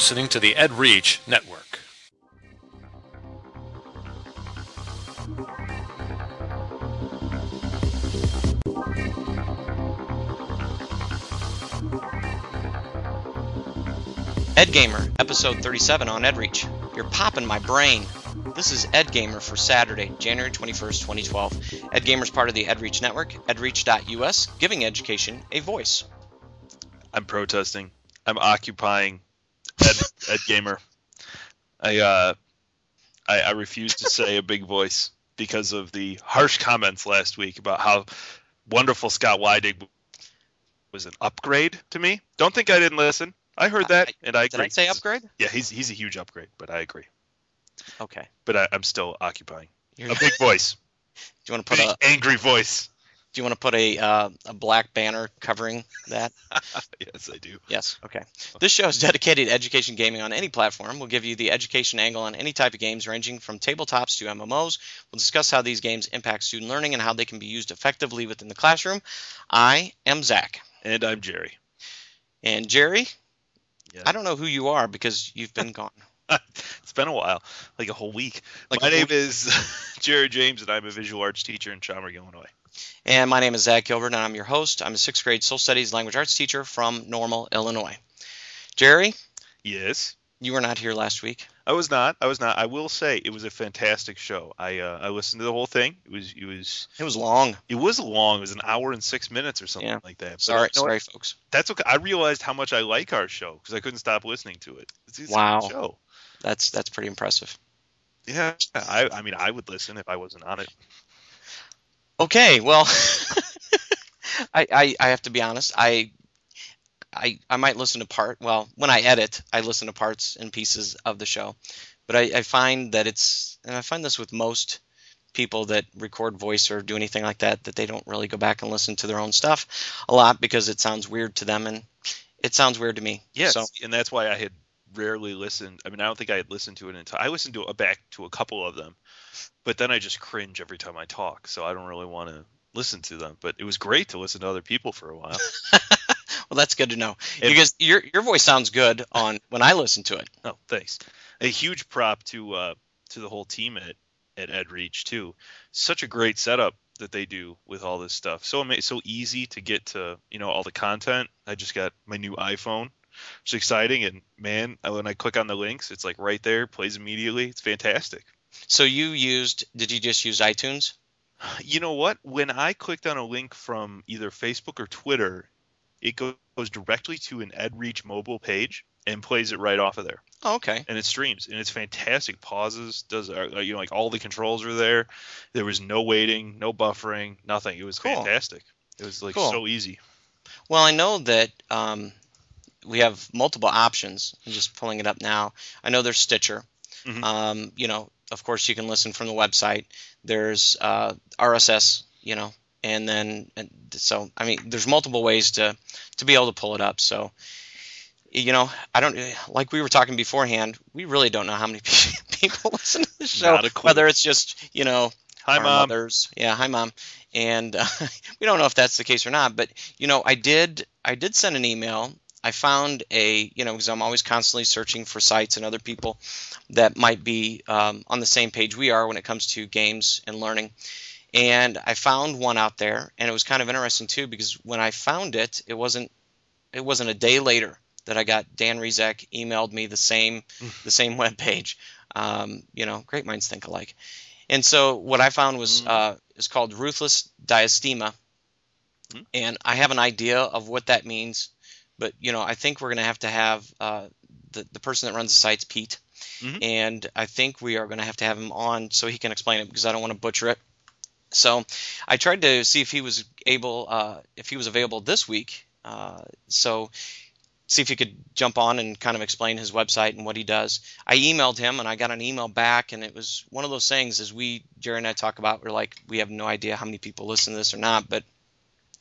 listening to the Ed Reach Network. Ed Gamer, episode 37 on EdReach. You're popping my brain. This is Ed Gamer for Saturday, January 21st, 2012. Ed Gamer is part of the EdReach network, edreach.us, giving education a voice. I'm protesting. I'm occupying Ed, Ed Gamer. I, uh, I I refuse to say a big voice because of the harsh comments last week about how wonderful Scott Weidig was an upgrade to me. Don't think I didn't listen. I heard that, I- and I agree. Did. I say upgrade? Yeah, he's he's a huge upgrade, but I agree. Okay. But I, I'm still occupying You're- a big voice, do you want to put big a angry voice. Do you want to put a uh, a black banner covering that? yes, I do. Yes. Okay. This show is dedicated to education gaming on any platform. We'll give you the education angle on any type of games, ranging from tabletops to MMOs. We'll discuss how these games impact student learning and how they can be used effectively within the classroom. I am Zach, And I'm Jerry. and Jerry. Yeah. I don't know who you are because you've been gone. it's been a while, like a whole week. Like My whole name is Jerry James, and I'm a visual arts teacher in Schaumburg, Illinois. And my name is Zach Gilbert, and I'm your host. I'm a sixth grade social studies language arts teacher from Normal, Illinois. Jerry, Yes, you were not here last week. I was not. I was not. I will say it was a fantastic show. I uh, I listened to the whole thing. It was it was It was long. it was long. It was an hour and six minutes or something Yeah. like that. But Sorry, know what? sorry, folks. That's okay. I realized how much I like our show because I couldn't stop listening to it. It's, it's a Wow. good show. That's that's pretty impressive. Yeah, I I mean I would listen if I wasn't on it. Okay, well, I, I I have to be honest. I I I might listen to part. Well, when I edit, I listen to parts and pieces of the show, but I, I find that it's and I find this with most people that record voice or do anything like that that they don't really go back and listen to their own stuff a lot because it sounds weird to them and it sounds weird to me. Yes, So and that's why I had rarely listened. I mean, I don't think I had listened to it until I listened to a, back to a couple of them, but then I just cringe every time I talk, so I don't really want to listen to them. But it was great to listen to other people for a while. well, that's good to know If- because your your voice sounds good on when I listen to it. oh, thanks. A huge prop to uh, to the whole team at at Ed Reach too. Such a great setup that they do with all this stuff. So ama- so easy to get to you know all the content. I just got my new iPhone. It's exciting, and man, when I click on the links, it's like right there, plays immediately. It's fantastic. So you used? Did you just use iTunes? You know what? When I clicked on a link from either Facebook or Twitter, it goes directly to an EdReach mobile page and plays it right off of there, Oh, okay. and it streams, and it's fantastic. Pauses, does uh, you know like all the controls are there. There was no waiting, no buffering, nothing. It was Cool. fantastic. It was like Cool. so easy. Well, I know that um, we have multiple options. I'm just pulling it up now. I know there's Stitcher. Mhm. Um, you know, of course, you can listen from the website. There's uh, RSS. You know, and then and so I mean, there's multiple ways to to be able to pull it up. So. You know, I don't like we were talking beforehand. We really don't know how many people listen to the show, Not a clue. whether it's just you know Hi, our mom. mothers. Yeah, hi mom. And uh, we don't know if that's the case or not, but you know, I did I did send an email. I found a you know because I'm always constantly searching for sites and other people that might be um, on the same page we are when it comes to games and learning. And I found one out there, and it was kind of interesting too because when I found it, it wasn't it wasn't a day later that I got Dan Rezac emailed me the same the same web page. Um, you know, great minds think alike. And so what I found was Mm. uh, is called ruthless diastema, Mm. and I have an idea of what that means, but you know I think we're going to have to have uh, the the person that runs the site's Pete, Mhm. and I think we are going to have to have him on so he can explain it because I don't want to butcher it. So I tried to see if he was able uh, if he was available this week. Uh, so see if he could jump on and kind of explain his website and what he does. I emailed him and I got an email back, and it was one of those things as we Jerry and I talk about. We're like, we have no idea how many people listen to this or not, but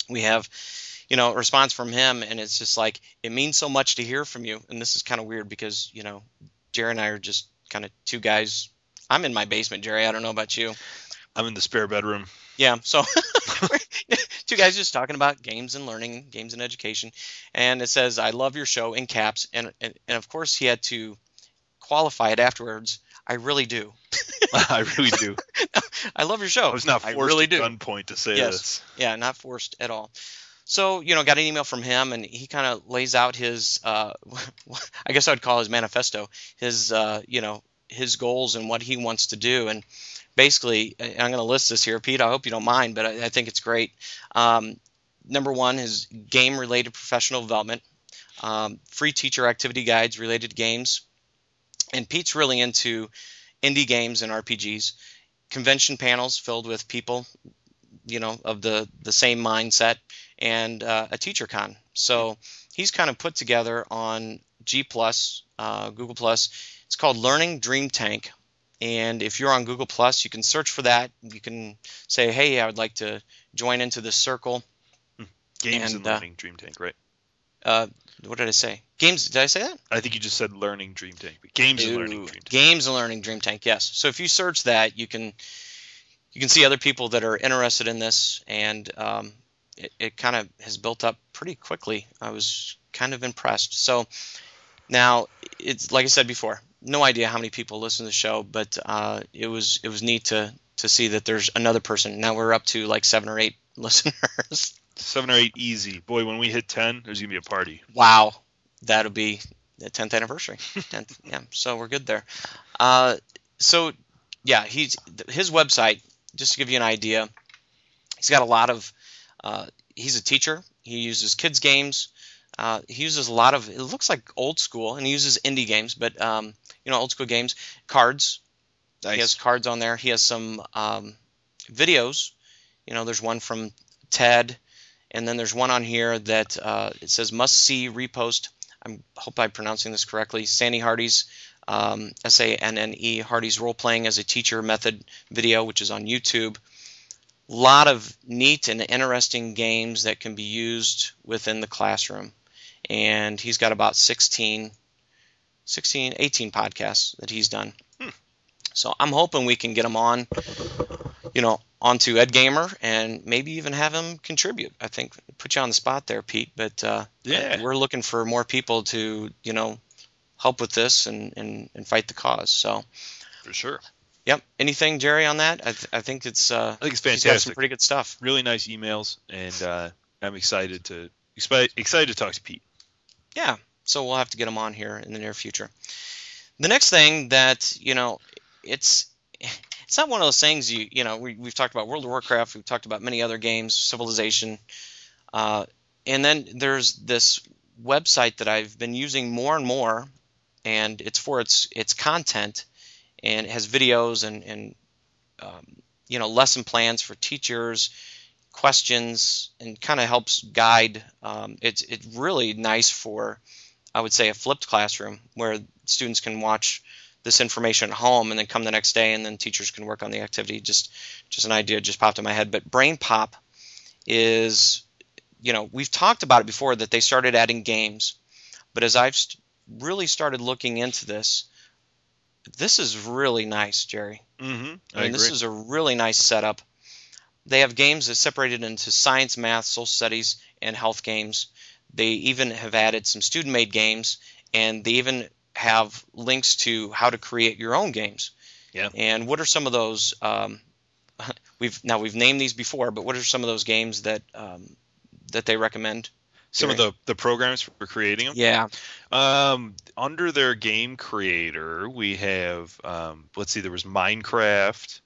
we have, you know, a response from him, and it's just like it means so much to hear from you. And this is kind of weird because you know, Jerry and I are just kind of two guys. I'm in my basement, Jerry. I don't know about you. I'm in the spare bedroom. Yeah, so two guys just talking about games and learning, games and education, and it says, "I love your show" in caps, and and, and of course he had to qualify it afterwards. I really do. I really do. I love your show. I was not forced I really do. gunpoint to say Yes. this. Yeah, not forced at all. So, you know, got an email from him, and he kind of lays out his, uh, I guess I'd call his manifesto, his, uh, you know, his goals and what he wants to do. And basically, and I'm going to list this here, Pete. I hope you don't mind, but I, I think it's great. Um, number one is game-related professional development, um, free teacher activity guides related to games, and Pete's really into indie games and RPGs, convention panels filled with people you know of the the same mindset and uh, a teacher con. So he's kind of put together on g plus uh, google plus. It's called learning dream tank. And if you're on google plus you can search for that. You can say hey i would like to join into this circle. Games and, And, uh, learning Dream Tank, right? uh, what did i say? Games did i say that? I think you just said learning Dream Tank. But games and learning Dream Tank. Games and Learning Dream Tank, yes. So if you search that, you can you can see other people that are interested in this, and um, it, it kind of has built up pretty quickly. I was kind of impressed. So now it's like I said before, no idea how many people listen to the show, but uh, it was it was neat to to see that there's another person. Now we're up to like seven or eight listeners. Seven or eight easy. Boy, when we hit ten, there's gonna be a party. Wow, that'll be the 10th anniversary. 10th, yeah, so we're good there. Uh, so yeah, he's his website. Just to give you an idea, he's got a lot of. Uh, he's a teacher. He uses kids games. Uh, he uses a lot of. It looks like old school, and he uses indie games, but um, you know, old school games, cards. He has cards on there. He has some um, videos. You know, there's one from Ted, and then there's one on here that uh, it says must see repost. I hope I'm pronouncing this correctly. Sandy Hardy's um, S A N N E Hardy's role playing as a teacher method video, which is on YouTube. A lot of neat and interesting games that can be used within the classroom. And he's got about 16, 16 18 podcasts that he's done. Hmm. So I'm hoping we can get him on, you know, onto Ed Gamer and maybe even have him contribute. I think put you on the spot there, Pete, but uh, Yeah. we're looking for more people to, you know, help with this and, and, and fight the cause. So, for sure. Yep. Anything, Jerry, on that? I, th- I think it's uh, I think it's he's got some pretty good stuff. Really nice emails, and uh, I'm excited to expi- excited to talk to Pete. Yeah. So we'll have to get him on here in the near future. The next thing that you know, it's it's not one of those things you you know we, we've talked about World of Warcraft, we've talked about many other games, Civilization, uh, and then there's this website that I've been using more and more, and it's for its its content, and it has videos and and um, you know lesson plans for teachers, questions, and kind of helps guide. Um, it's it's really nice for I would say a flipped classroom where students can watch this information at home and then come the next day and then teachers can work on the activity. Just just an idea just popped in my head. But Brain Pop is you know we've talked about it before that they started adding games, but as I've st- really started looking into this, this is really nice, Jerry. Mm-hmm. I mean, this is a really nice setup. They have games that separated into science, math, social studies, and health games. They even have added some student-made games, and they even have links to how to create your own games. Yeah. And what are some of those? Um, we've now we've named these before, but what are some of those games that um, that they recommend? Some of the the programs for creating them. Yeah. Um, under their game creator, we have um, let's see, there was Minecraft,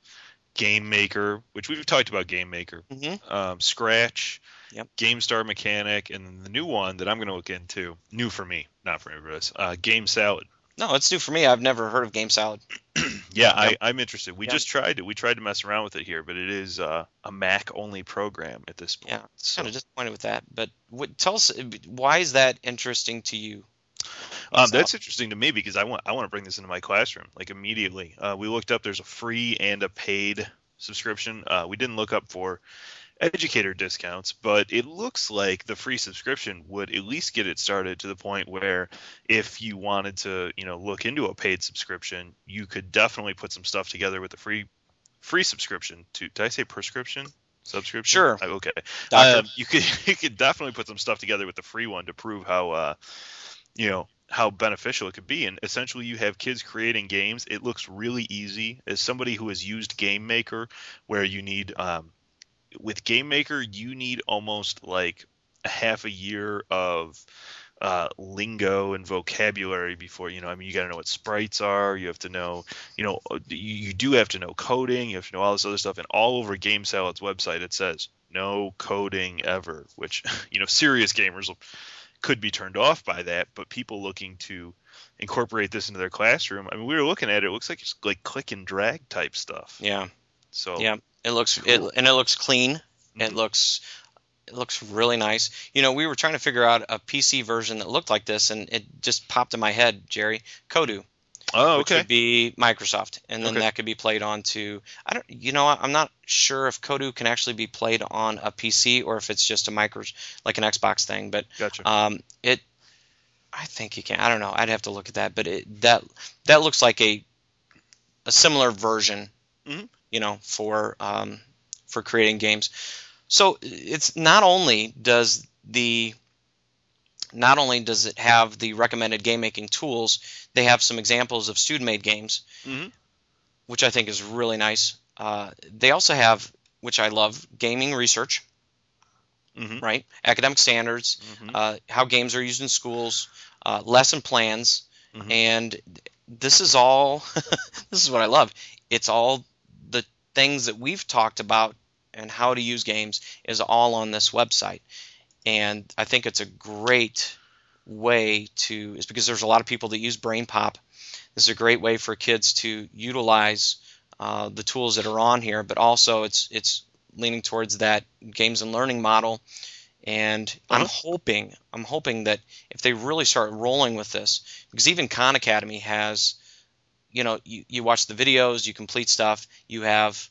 Game Maker, which we've talked about Game Maker, hmm um, Scratch, Yep. GameStar Mechanic, and the new one that I'm going to look into, new for me, not for everybody else, uh, Game Salad. No, it's new for me. I've never heard of Game Salad. Yeah, I, I'm interested. We Yeah. just tried it. We tried to mess around with it here, but it is uh, a Mac only program at this point. Yeah, So, Kind of disappointed with that. But what, tell us, why is that interesting to you? um, that's interesting to me because I want I want to bring this into my classroom like immediately. Uh, we looked up. There's a free and a paid subscription. Uh, we didn't look up for educator discounts, but it looks like the free subscription would at least get it started to the point where if you wanted to, you know, look into a paid subscription, you could definitely put some stuff together with the free free subscription to did I say prescription? subscription? Sure. Uh, Okay. Um, you could you could definitely put some stuff together with the free one to prove how uh, you know how beneficial it could be. And essentially, you have kids creating games. It looks really easy. As somebody who has used Game Maker, where you need um, with Game Maker, you need almost like a half a year of uh, lingo and vocabulary before you know. I mean, you got to know what sprites are. You have to know, you know, uh, you, you do have to know coding. You have to know all this other stuff. And all over Game Salad's website, it says no coding ever, which you know, serious gamers will, could be turned off by that. But people looking to incorporate this into their classroom, I mean, we were looking at it. It looks like it's like click and drag type stuff. yeah, So yeah. It looks Cool. it and it looks clean. It Mhm. looks it looks really nice. You know, we were trying to figure out a PC version that looked like this, and it just popped in my head, Jerry. Kodu, oh, which okay. would be Microsoft, and then Okay. that could be played on onto. I don't. You know, I'm not sure if Kodu can actually be played on a PC or if it's just a micro, like an Xbox thing. But Gotcha. um, it, I think you can. I don't know. I'd have to look at that, but it that that looks like a a similar version, Mhm. You know, for um, for creating games. So it's not only does the not only does it have the recommended game making tools, they have some examples of student made games, Mhm. which I think is really nice. Uh, they also have, which I love, gaming research, hmm right? Academic standards, hmm uh, how games are used in schools, uh, lesson plans, Mhm. and this is all. this is what I love. It's all things that we've talked about and how to use games is all on this website, and I think it's a great way to. Is because there's a lot of people that use Brain Pop. This is a great way for kids to utilize uh, the tools that are on here, but also it's it's leaning towards that games and learning model and I'm Uh-huh. hoping I'm hoping that if they really start rolling with this, because even Khan Academy has, you know, you, you watch the videos, you complete stuff, you have,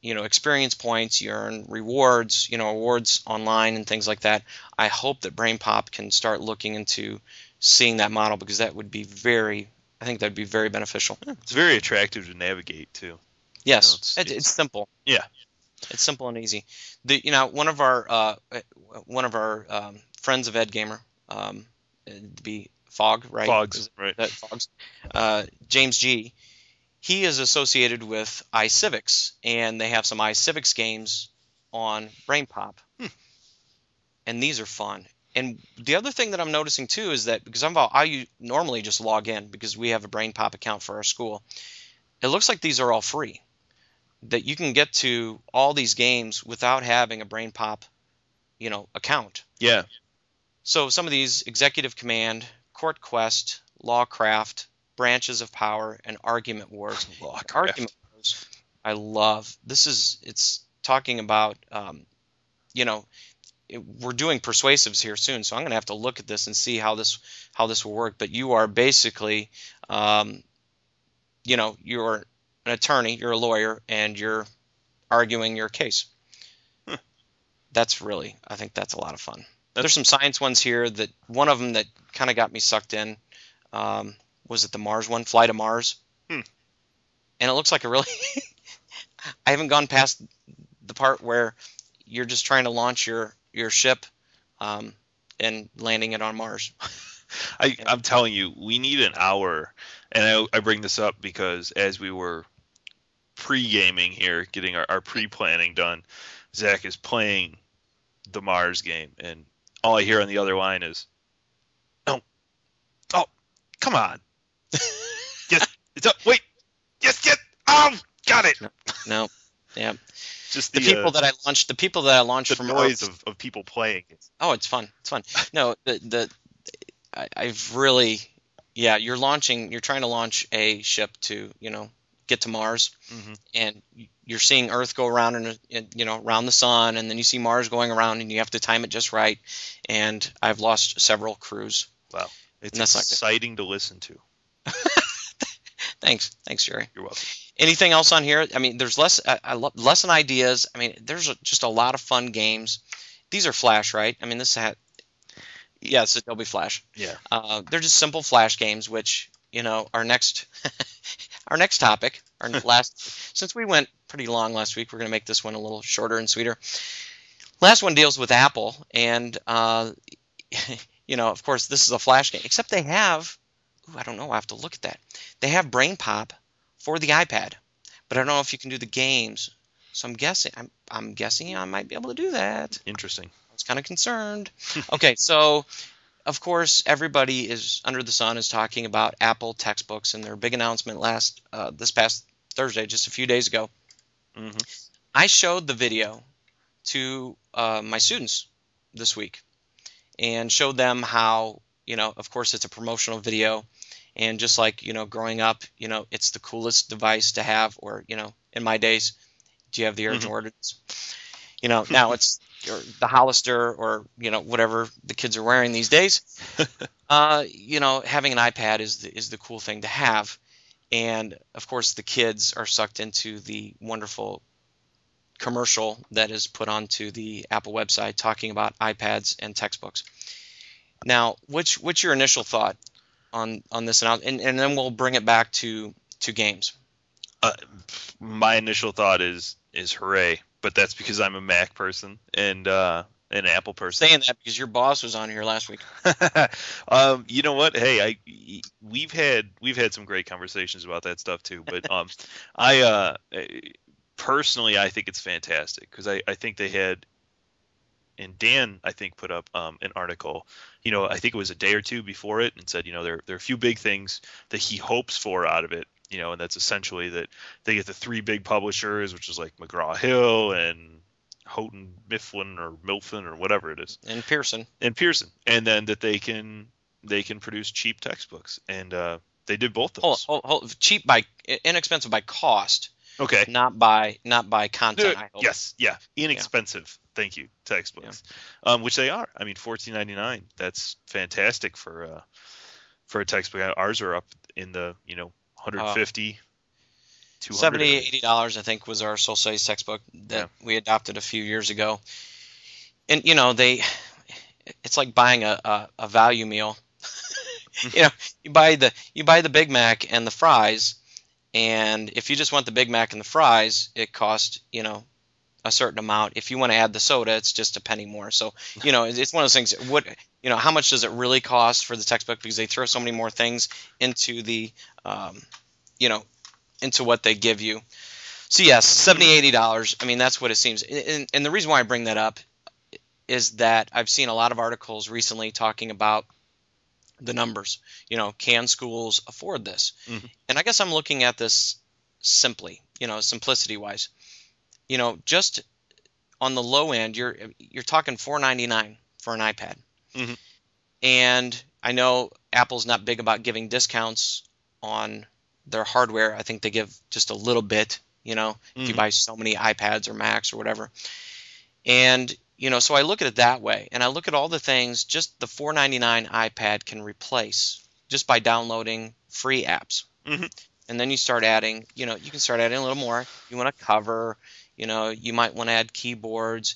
you know, experience points, you earn rewards, you know, awards online and things like that. I hope that Brain Pop can start looking into seeing that model because that would be very, I think that would be very beneficial. It's very attractive to navigate too. Yes, it's- it, it's- it's simple. Yeah. It's simple and easy. The you know one of our uh, one of our um, friends of Ed Gamer, um, it'd be Fog, right? Fogs, right? that Fogs? Uh, James G. He is associated with iCivics, and they have some iCivics games on BrainPop, Hmm. and these are fun. And the other thing that I'm noticing too is that because I'm I normally just log in because we have a BrainPop account for our school, it looks like these are all free. That you can get to all these games without having a BrainPop, you know, account. Yeah. So some of these Executive Command, Court Quest, Lawcraft, Branches of Power, and Argument Wars. Argument Wars, I love. This is it's talking about, um, you know, it, we're doing persuasives here soon, so I'm going to have to look at this and see how this how this will work. But you are basically, um, you know, you're an attorney, you're a lawyer, and you're arguing your case. Huh. That's really, I think that's a lot of fun. There's some science ones here that one of them that kind of got me sucked in. Um, was it the Mars one, Fly to Mars? Hmm. And it looks like a really. I haven't gone past the part where you're just trying to launch your your ship um, and landing it on Mars. I, I'm telling you, we need an hour, and I, I bring this up because as we were pre-gaming here, getting our, our pre-planning done, Zach is playing the Mars game, and all I hear on the other line is, "Oh, oh, come on, yes, it's up, wait, yes, yes, oh, got it." No, yeah. Just The the, people uh, that I launched, the people that I launched the from noise Earth- of, of people playing. Oh, it's fun. It's fun. No, the the I, I've really, yeah. You're launching. You're trying to launch a ship to you know get to Mars, Mhm. and you're seeing Earth go around and you know around the sun, and then you see Mars going around, and you have to time it just right. And I've lost several crews. Wow, it's exciting to listen to. Thanks, thanks, Jerry. You're welcome. Anything else on here? I mean, there's less. I, I love lesson ideas. I mean, there's a, just a lot of fun games. These are Flash, right? I mean, this had. Yeah, it's Adobe Flash. Yeah. Uh, they're just simple Flash games, which you know our next our next topic, our last, since we went pretty long last week, we're going to make this one a little shorter and sweeter. Last one deals with Apple, and uh, you know, of course, this is a flash game. Except they have, ooh, I don't know, I have to look at that. They have Brain Pop for the iPad, but I don't know if you can do the games. So I'm guessing, I'm, I'm guessing I might be able to do that. Interesting. I was kind of concerned. okay, so of course, everybody is under the sun is talking about Apple textbooks and their big announcement last uh, this past Thursday, just a few days ago. hmm I showed the video to uh, my students this week and showed them how you know, of course, it's a promotional video, and just like you know, growing up, you know, it's the coolest device to have, or you know, in my days, do you have the Air Mhm. Jordans? You know, now it's or the Hollister or you know whatever the kids are wearing these days. uh, you know, having an iPad is the, is the cool thing to have, and of course the kids are sucked into the wonderful commercial that is put onto the Apple website talking about iPads and textbooks. Now, which what's your initial thought on on this announcement? And, and then we'll bring it back to to games. Uh, my initial thought is is hooray, but that's because I'm a Mac person and uh, an Apple person. Saying that because your boss was on here last week. um, you know what? Hey, I we've had we've had some great conversations about that stuff too. But um, I uh, personally I think it's fantastic because I I think they had. And Dan, I think, put up um, an article. You know, I think it was a day or two before it, and said, you know, there there are a few big things that he hopes for out of it. You know, and that's essentially that they get the three big publishers, which is like McGraw Hill and Houghton Mifflin or Milfin or whatever it is And Pearson. and Pearson, and then that they can they can produce cheap textbooks, and uh, they did both Hold, those. hold, hold, cheap by inexpensive by cost, Okay. not by not by content. Yes, yeah, inexpensive. Thank you, textbooks, um, which they are. I mean, fourteen ninety nine. That's fantastic for uh, for a textbook. Ours are up in the you know 150, uh, 200. 70 80 dollars i think was our soul studies textbook that we adopted a few years ago and you know they it's like buying a, a, a value meal you know you buy the you buy the big mac and the fries and if you just want the big mac and the fries it costs you know a certain amount if you want to add the soda it's just a penny more so you know it's one of those things what you know how much does it really cost for the textbook because they throw so many more things into the um, you know into what they give you. So yes, 70 80 dollars. I mean that's what it seems. And, and the reason why I bring that up is that I've seen a lot of articles recently talking about the numbers. You know, can schools afford this? Mhm. And I guess I'm looking at this simply, you know, simplicity wise. You know, just on the low end, you're you're talking 4.99 for an iPad. Mhm. And I know Apple's not big about giving discounts on their hardware. I think they give just a little bit, you know, if you Mhm. buy so many iPads or Macs or whatever. And you know, so I look at it that way, and I look at all the things just the 4.99 iPad can replace just by downloading free apps. Mhm. And then you start adding, you know, you can start adding a little more. You want to cover, you know, you might want to add keyboards.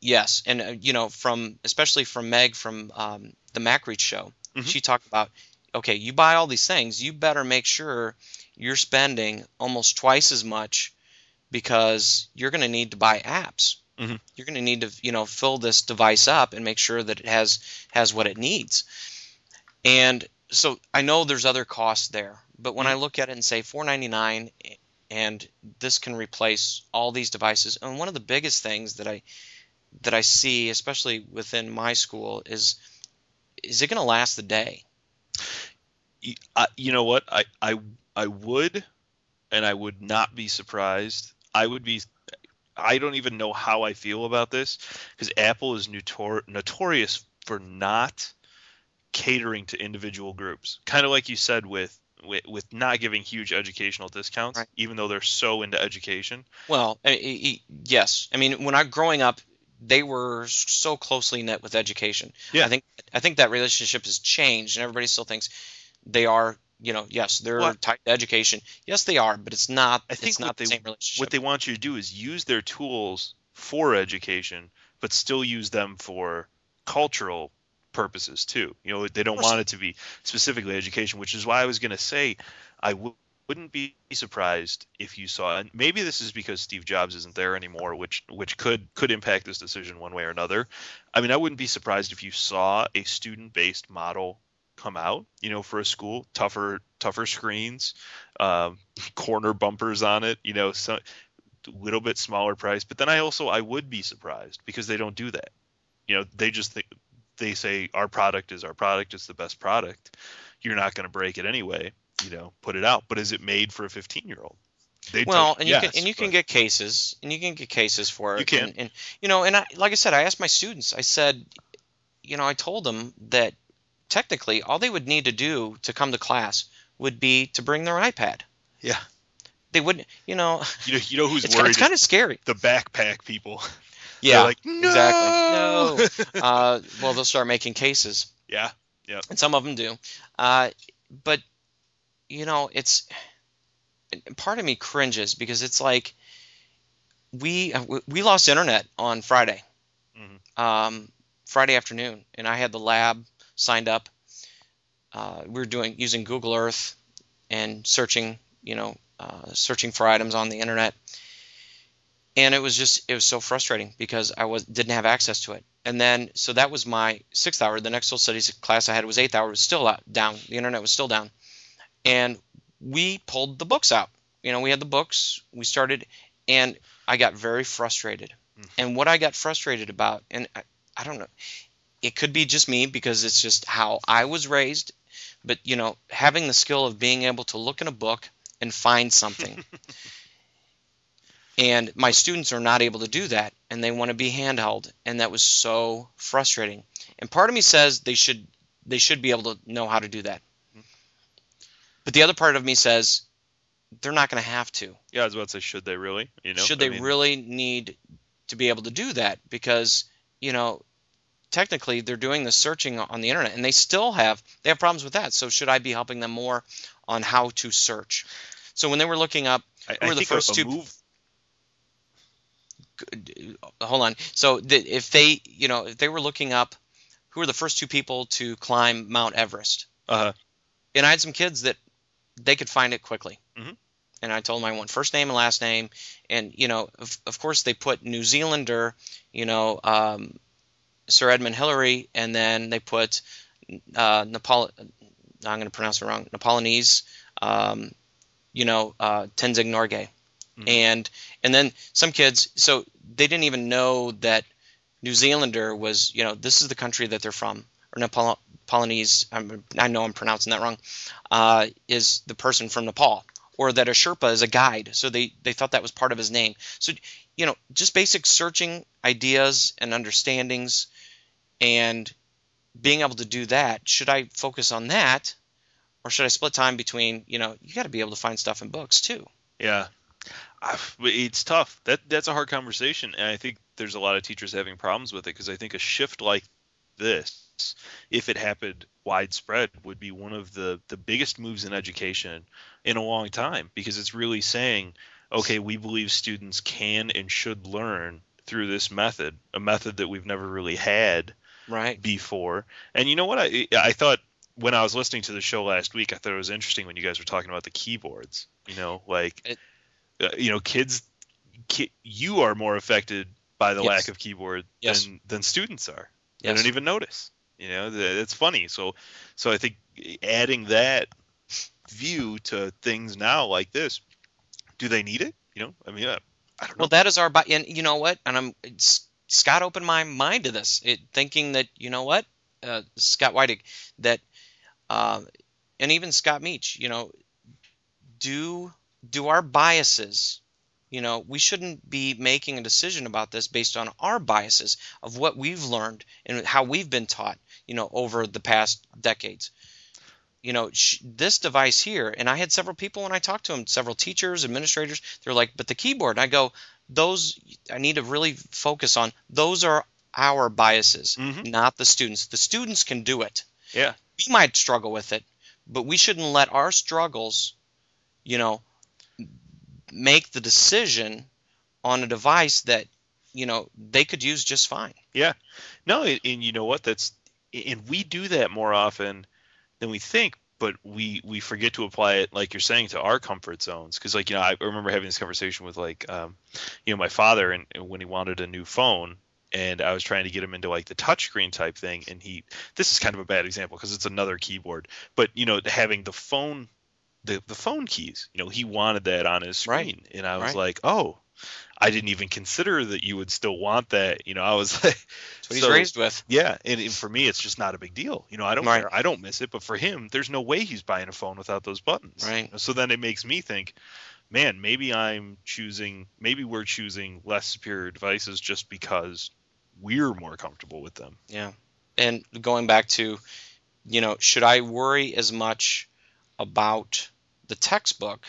Yes, and uh, you know, from especially from Meg from um, the MacReach show, Mhm. she talked about, okay, you buy all these things, you better make sure you're spending almost twice as much because you're going to need to buy apps. Mhm. You're going to need to, you know, fill this device up and make sure that it has has what it needs. And so I know there's other costs there, but when I look at it and say 4.99 and this can replace all these devices, and one of the biggest things that I that I see, especially within my school, is is it going to last the day? I, uh, you know what? I, I I would, and I would not be surprised. I would be. I don't even know how I feel about this because Apple is notor- notorious for not catering to individual groups. Kind of like you said with, with with not giving huge educational discounts, Right. even though they're so into education. Well, I- I- yes. I mean, when I growing up, they were so closely knit with education. Yeah. I think I think that relationship has changed, and everybody still thinks they are. You know, yes, they're What? tied to education. Yes, they are, but it's not. I think it's not the they- same relationship. What they want you to do is use their tools for education, but still use them for cultural purposes too. You know, they don't want it to be specifically education, which is why I was going to say I would wouldn't be surprised if you saw and maybe this is because Steve Jobs isn't there anymore which which could could impact this decision one way or another. I mean, I wouldn't be surprised if you saw a student-based model come out, you know, for a school, tougher tougher screens, um, corner bumpers on it, you know, so a little bit smaller price. But then I also I would be surprised because they don't do that. You know, they just think they say our product is our product, it's the best product. You're not going to break it anyway. You know, put it out. But is it made for a 15 year old? well, and you yes, can and you but, can get cases, and you can get cases for it. You can, and, and you know, and I, like I said, I asked my students. I said, you know, I told them that technically all they would need to do to come to class would be to bring their iPad. Yeah. They wouldn't, you know. You know, you know who's it's, worried? It's kind of scary. The backpack people. Yeah, like, no! exactly. No. uh, well, they'll start making cases. Yeah, yeah. And some of them do. Uh, but you know, it's part of me cringes because it's like we we lost internet on Friday, mm-hmm. um, Friday afternoon, and I had the lab signed up. Uh, we were doing using Google Earth and searching, you know, uh, searching for items on the internet and it was just it was so frustrating because I was didn't have access to it. And then so that was my sixth hour. The next social studies class I had was eighth hour. It was still out, down. The internet was still down, and we pulled the books out. You know, we had the books. We started, and I got very frustrated. Mm-hmm. And what I got frustrated about, and I, I don't know, it could be just me because it's just how I was raised. But you know, having the skill of being able to look in a book and find something And my students are not able to do that, and they want to be handheld, and that was so frustrating. And part of me says they should they should be able to know how to do that. Mm-hmm. But the other part of me says they're not going to have to. Yeah, I was about to say, should they really? You know, should they I mean... really need to be able to do that? Because you know, technically they're doing the searching on the internet, and they still have they have problems with that. So should I be helping them more on how to search? So when they were looking up, I, I were the first a, a two move hold on. So the, if they, you know, if they were looking up who were the first two people to climb Mount Everest, uh-huh. and I had some kids that they could find it quickly. Mm-hmm. And I told them I want first name and last name, and you know, of, of course they put New Zealander, you know, um, Sir Edmund Hillary, and then they put uh, Nepal. I'm going to pronounce it wrong. Nepalese, um, you know, uh, Tenzing Norgay. Mm-hmm. And and then some kids, so they didn't even know that New Zealander was, you know, this is the country that they're from, or Nepal, Nepalese. I'm, i know I'm pronouncing that wrong. Uh, is the person from Nepal, or that a Sherpa is a guide. So they they thought that was part of his name. So you know, just basic searching ideas and understandings, and being able to do that. Should I focus on that, or should I split time between? You know, you got to be able to find stuff in books too. Yeah, it's tough. That that's a hard conversation, and I think there's a lot of teachers having problems with it because I think a shift like this, if it happened widespread, would be one of the the biggest moves in education in a long time because it's really saying, okay, we believe students can and should learn through this method, a method that we've never really had right before. And you know what I I thought when I was listening to the show last week, I thought it was interesting when you guys were talking about the keyboards. You know, like it, uh, you know, kids, ki- you are more affected by the yes. lack of keyboard yes. than than students are. Yes. They don't even notice. You know, it's funny. So, so I think adding that view to things now like this, do they need it? You know, I mean, I don't know. Well, that is our, and you know what? And I'm Scott opened my mind to this, it, thinking that you know what, uh, Scott Weidig, that, uh, and even Scott Meech, you know, do do our biases. You know we shouldn't be making a decision about this based on our biases of what we've learned and how we've been taught you know over the past decades. You know sh- this device here and i had several people when i talked to them several teachers administrators they're like but the keyboard. And i go those i need to really focus on those are our biases mm-hmm. not the students. The students can do it. Yeah. We might struggle with it but we shouldn't let our struggles you know make the decision on a device that you know they could use just fine. Yeah, no, and, you know what? That's and we do that more often than we think. but we we forget to apply it like you're saying to our comfort zones because like you know I remember having this conversation with like um, you know my father and, and when he wanted a new phone and I was trying to get him into like the touchscreen type thing and he this is kind of a bad example because it's another keyboard but you know having the phone the, the phone keys you know he wanted that on his screen Right. and I was Right. like oh I didn't even consider that you would still want that you know I was like That's what he's raised with. yeah, and, and for me, it's just not a big deal. You know, I don't Right. care. I don't miss it. But for him, there's no way he's buying a phone without those buttons. Right. So then it makes me think, man, maybe I'm choosing, maybe we're choosing less superior devices just because we're more comfortable with them. Yeah. And going back to, you know, should I worry as much about the textbook,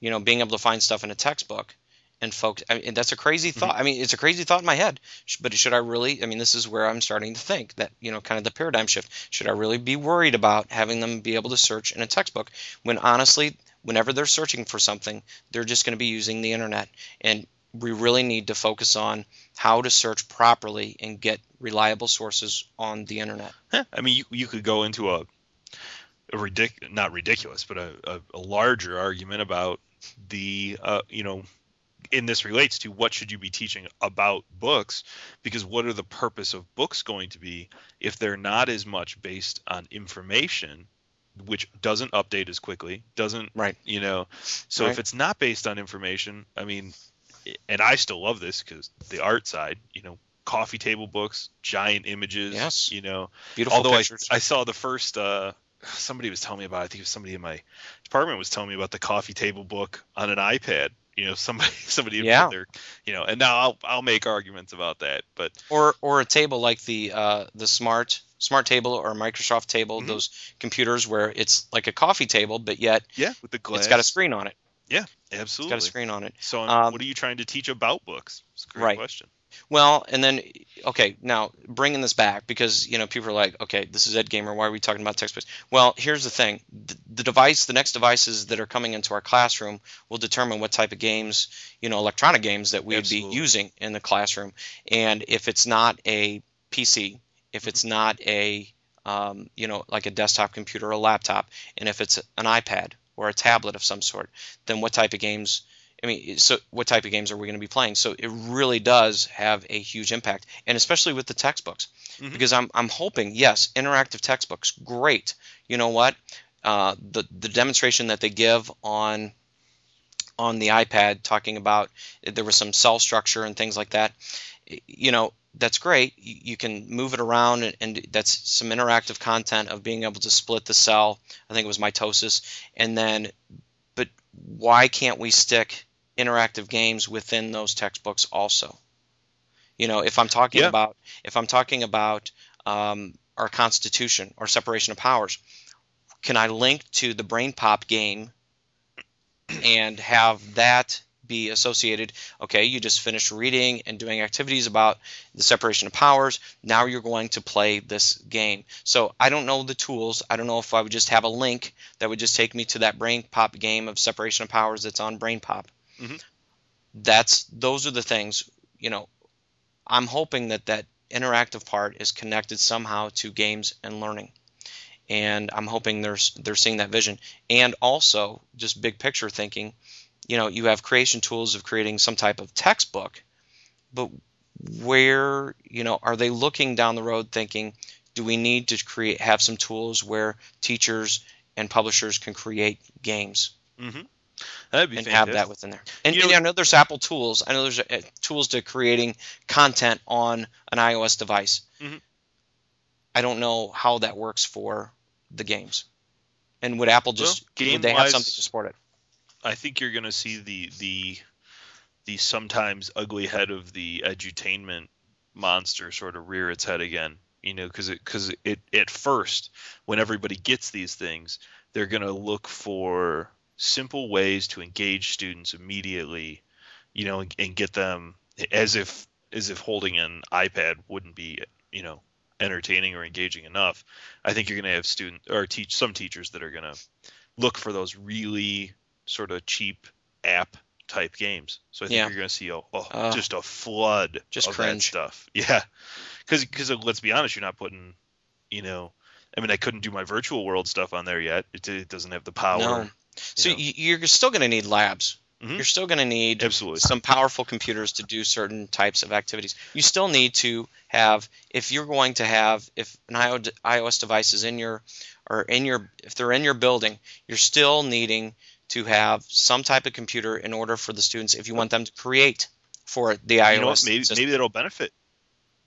you know, being able to find stuff in a textbook and folks, I mean, that's a crazy mm-hmm. thought. I mean, it's a crazy thought in my head. But should I really, I mean, this is where I'm starting to think that, you know, kind of the paradigm shift. Should I really be worried about having them be able to search in a textbook when honestly, whenever they're searching for something, they're just going to be using the internet. And we really need to focus on how to search properly and get reliable sources on the internet. Huh. I mean, you, you could go into a, a ridic- not ridiculous, but a, a, a larger argument about the, uh, you know, and this relates to what should you be teaching about books because what are the purpose of books going to be if they're not as much based on information which doesn't update as quickly doesn't Right. you know so Right. if it's not based on information i mean and i still love this because the art side you know coffee table books giant images Yes. you know Beautiful Although I, pictures. I saw the first, uh, somebody was telling me about. I think it was somebody in my department was telling me about the coffee table book on an iPad. You know, somebody somebody Yeah. put their, you know, and now I'll I'll make arguments about that, but or or a table like the uh, the smart smart table or Microsoft table, Mhm. those computers where it's like a coffee table, but yet yeah, with the glass, it's got a screen on it. Yeah, Absolutely. got a screen on it. So, Um, what are you trying to teach about books? It's a great Right. question. Well, and then okay, now bringing this back because you know people are like, okay, this is Ed Gamer. Why are we talking about textbooks? Well, here's the thing: the, the device, the next devices that are coming into our classroom will determine what type of games, you know, electronic games that we'd be using in the classroom. And if it's not a PC, if it's not a um, you know, like a desktop computer or a laptop, and if it's an iPad or a tablet of some sort, then what type of games? I mean, so what type of games are we going to be playing? So it really does have a huge impact, and especially with the textbooks, Mhm. because I'm I'm hoping yes, interactive textbooks, great. You know what? Uh, the the demonstration that they give on on the iPad talking about there was some cell structure and things like that. You know, that's great. You, you can move it around, and, and that's some interactive content of being able to split the cell. I think it was mitosis, and then, but why can't we stick interactive games within those textbooks also? You know, if I'm talking Yeah. about if I'm talking about um, our Constitution or separation of powers, can I link to the Brain Pop game and have that be associated? Okay, you just finished reading and doing activities about the separation of powers. Now you're going to play this game. So I don't know the tools. I don't know if I would just have a link that would just take me to that Brain Pop game of separation of powers that's on Brain Pop. Mhm. That's those are the things. You know, I'm hoping that that interactive part is connected somehow to games and learning and I'm hoping they're they're seeing that vision. And also, just big picture thinking, you know, you have creation tools of creating some type of textbook, but where you know are they looking down the road thinking, do we need to create have some tools where teachers and publishers can create games Mm-hmm. That'd be and fantastic. have that within there? And, You and I know there's Apple tools. I know there's uh, tools to creating content on an iOS device. Mhm. I don't know how that works for the games. And would Apple just Well, would they have something to support it? I think you're going to see the the the sometimes ugly head of the edutainment monster sort of rear its head again. You know, because it because it at first when everybody gets these things, they're going to look for simple ways to engage students immediately. You know, and, and get them as if as if holding an iPad wouldn't be you know entertaining or engaging enough. I think you're going to have student or teach some teachers that are going to look for those really sort of cheap app type games. So I think Yeah. you're going to see a, a Uh, just a flood just of cringe. that stuff. Yeah, because because let's be honest, you're not putting, you know, I mean, I couldn't do my virtual world stuff on there yet. It, it doesn't have the power. No. So know. you you're still going to need labs. Mhm. You're still going to need Absolutely. some powerful computers to do certain types of activities. You still need to have, if you're going to have, if an iOS device is in your, or in your, if they're in your building, you're still needing to have some type of computer in order for the students, if you want them to create for the iOS you know? Maybe maybe that'll benefit.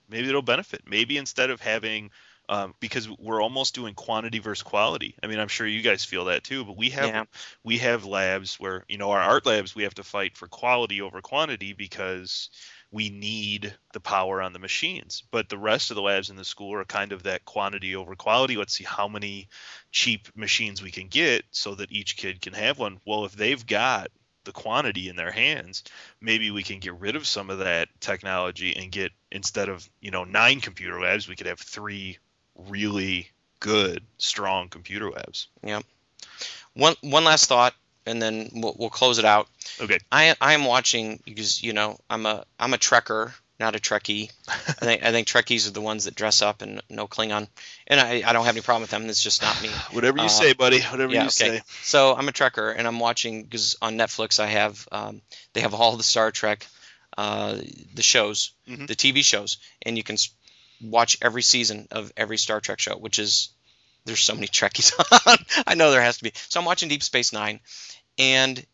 Maybe it'll benefit. Maybe instead of having, um, because we're almost doing quantity versus quality. I mean, I'm sure you guys feel that too. But we have Yeah. we have labs where you know our art labs we have to fight for quality over quantity because we need the power on the machines. But the rest of the labs in the school are kind of that quantity over quality. Let's see how many cheap machines we can get so that each kid can have one. Well, if they've got the quantity in their hands, maybe we can get rid of some of that technology and get instead of you know nine computer labs, we could have three really good, strong computer labs. Yeah. One one last thought, and then we'll, we'll close it out. Okay. I I am watching because you know I'm a I'm a Trekker, not a Trekkie. I think I think Trekkies are the ones that dress up and no Klingon, and I, I don't have any problem with them. It's just not me. Whatever you Uh, say, buddy. Whatever yeah, you okay. say. So I'm a Trekker, and I'm watching because on Netflix I have um, they have all the Star Trek, uh, the shows, Mhm. the TV shows, and you can watch every season of every Star Trek show, which is there's so many Trekkies on. I know there has to be. So I'm watching Deep Space Nine, and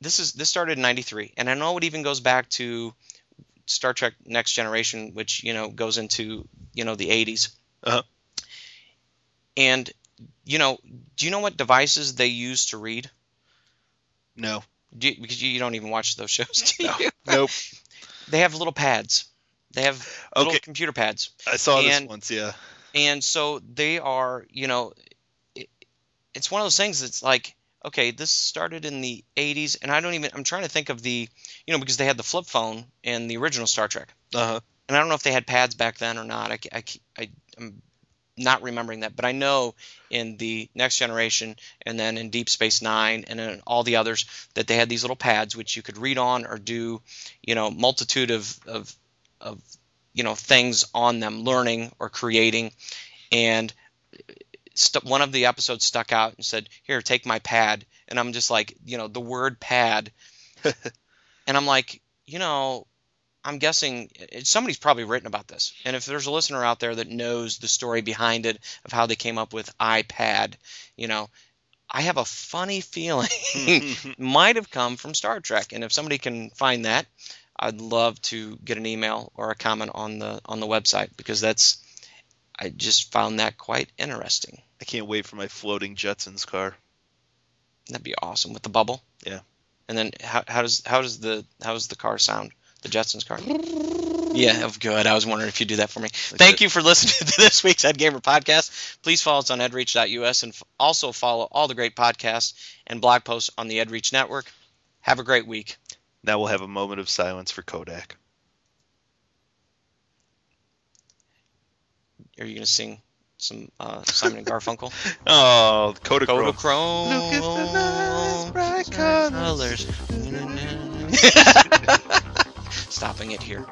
this is this started in '93, and I know it even goes back to Star Trek Next Generation, which you know goes into you know the '80s. Uh-huh. And you know, do you know what devices they use to read? No. Do you, because you, you don't even watch those shows, do you? Nope. They have little pads. They have little Okay. computer pads. I saw this And- once. Yeah. and so they are you know it, it's one of those things that's like okay this started in the 80s and i don't even i'm trying to think of the you know because they had the flip phone in the original star trek Uh huh. and i don't know if they had pads back then or not i, I, I am not remembering that but i know in the next generation and then in deep space nine and in all the others that they had these little pads which you could read on or do you know multitude of of, of you know things on them learning or creating. And st- one of the episodes stuck out and said here take my pad. And i'm just like you know the word pad. And i'm like you know i'm guessing it, somebody's probably written about this. And if there's a listener out there that knows the story behind it of how they came up with ipad you know i have a funny feeling might have come from star trek. And if somebody can find that i'd love to get an email or a comment on the on the website because that's i just found that quite interesting I can't wait for my floating Jetsons car. That'd be awesome with the bubble. Yeah. And then how, how does how does the how does the car sound? The Jetsons car. Yeah, oh, good. I was wondering if you'd do that for me. Thank you for listening to this week's Ed Gamer podcast. Please follow us on edreach.us and f- also follow all the great podcasts and blog posts on the EdReach network. Have a great week. Now we'll have a moment of silence for Kodak. Are you going to sing some uh, Simon and Garfunkel? Oh, Kodachrome. Kodachrome. Look at the nice bright colors. Stopping it here.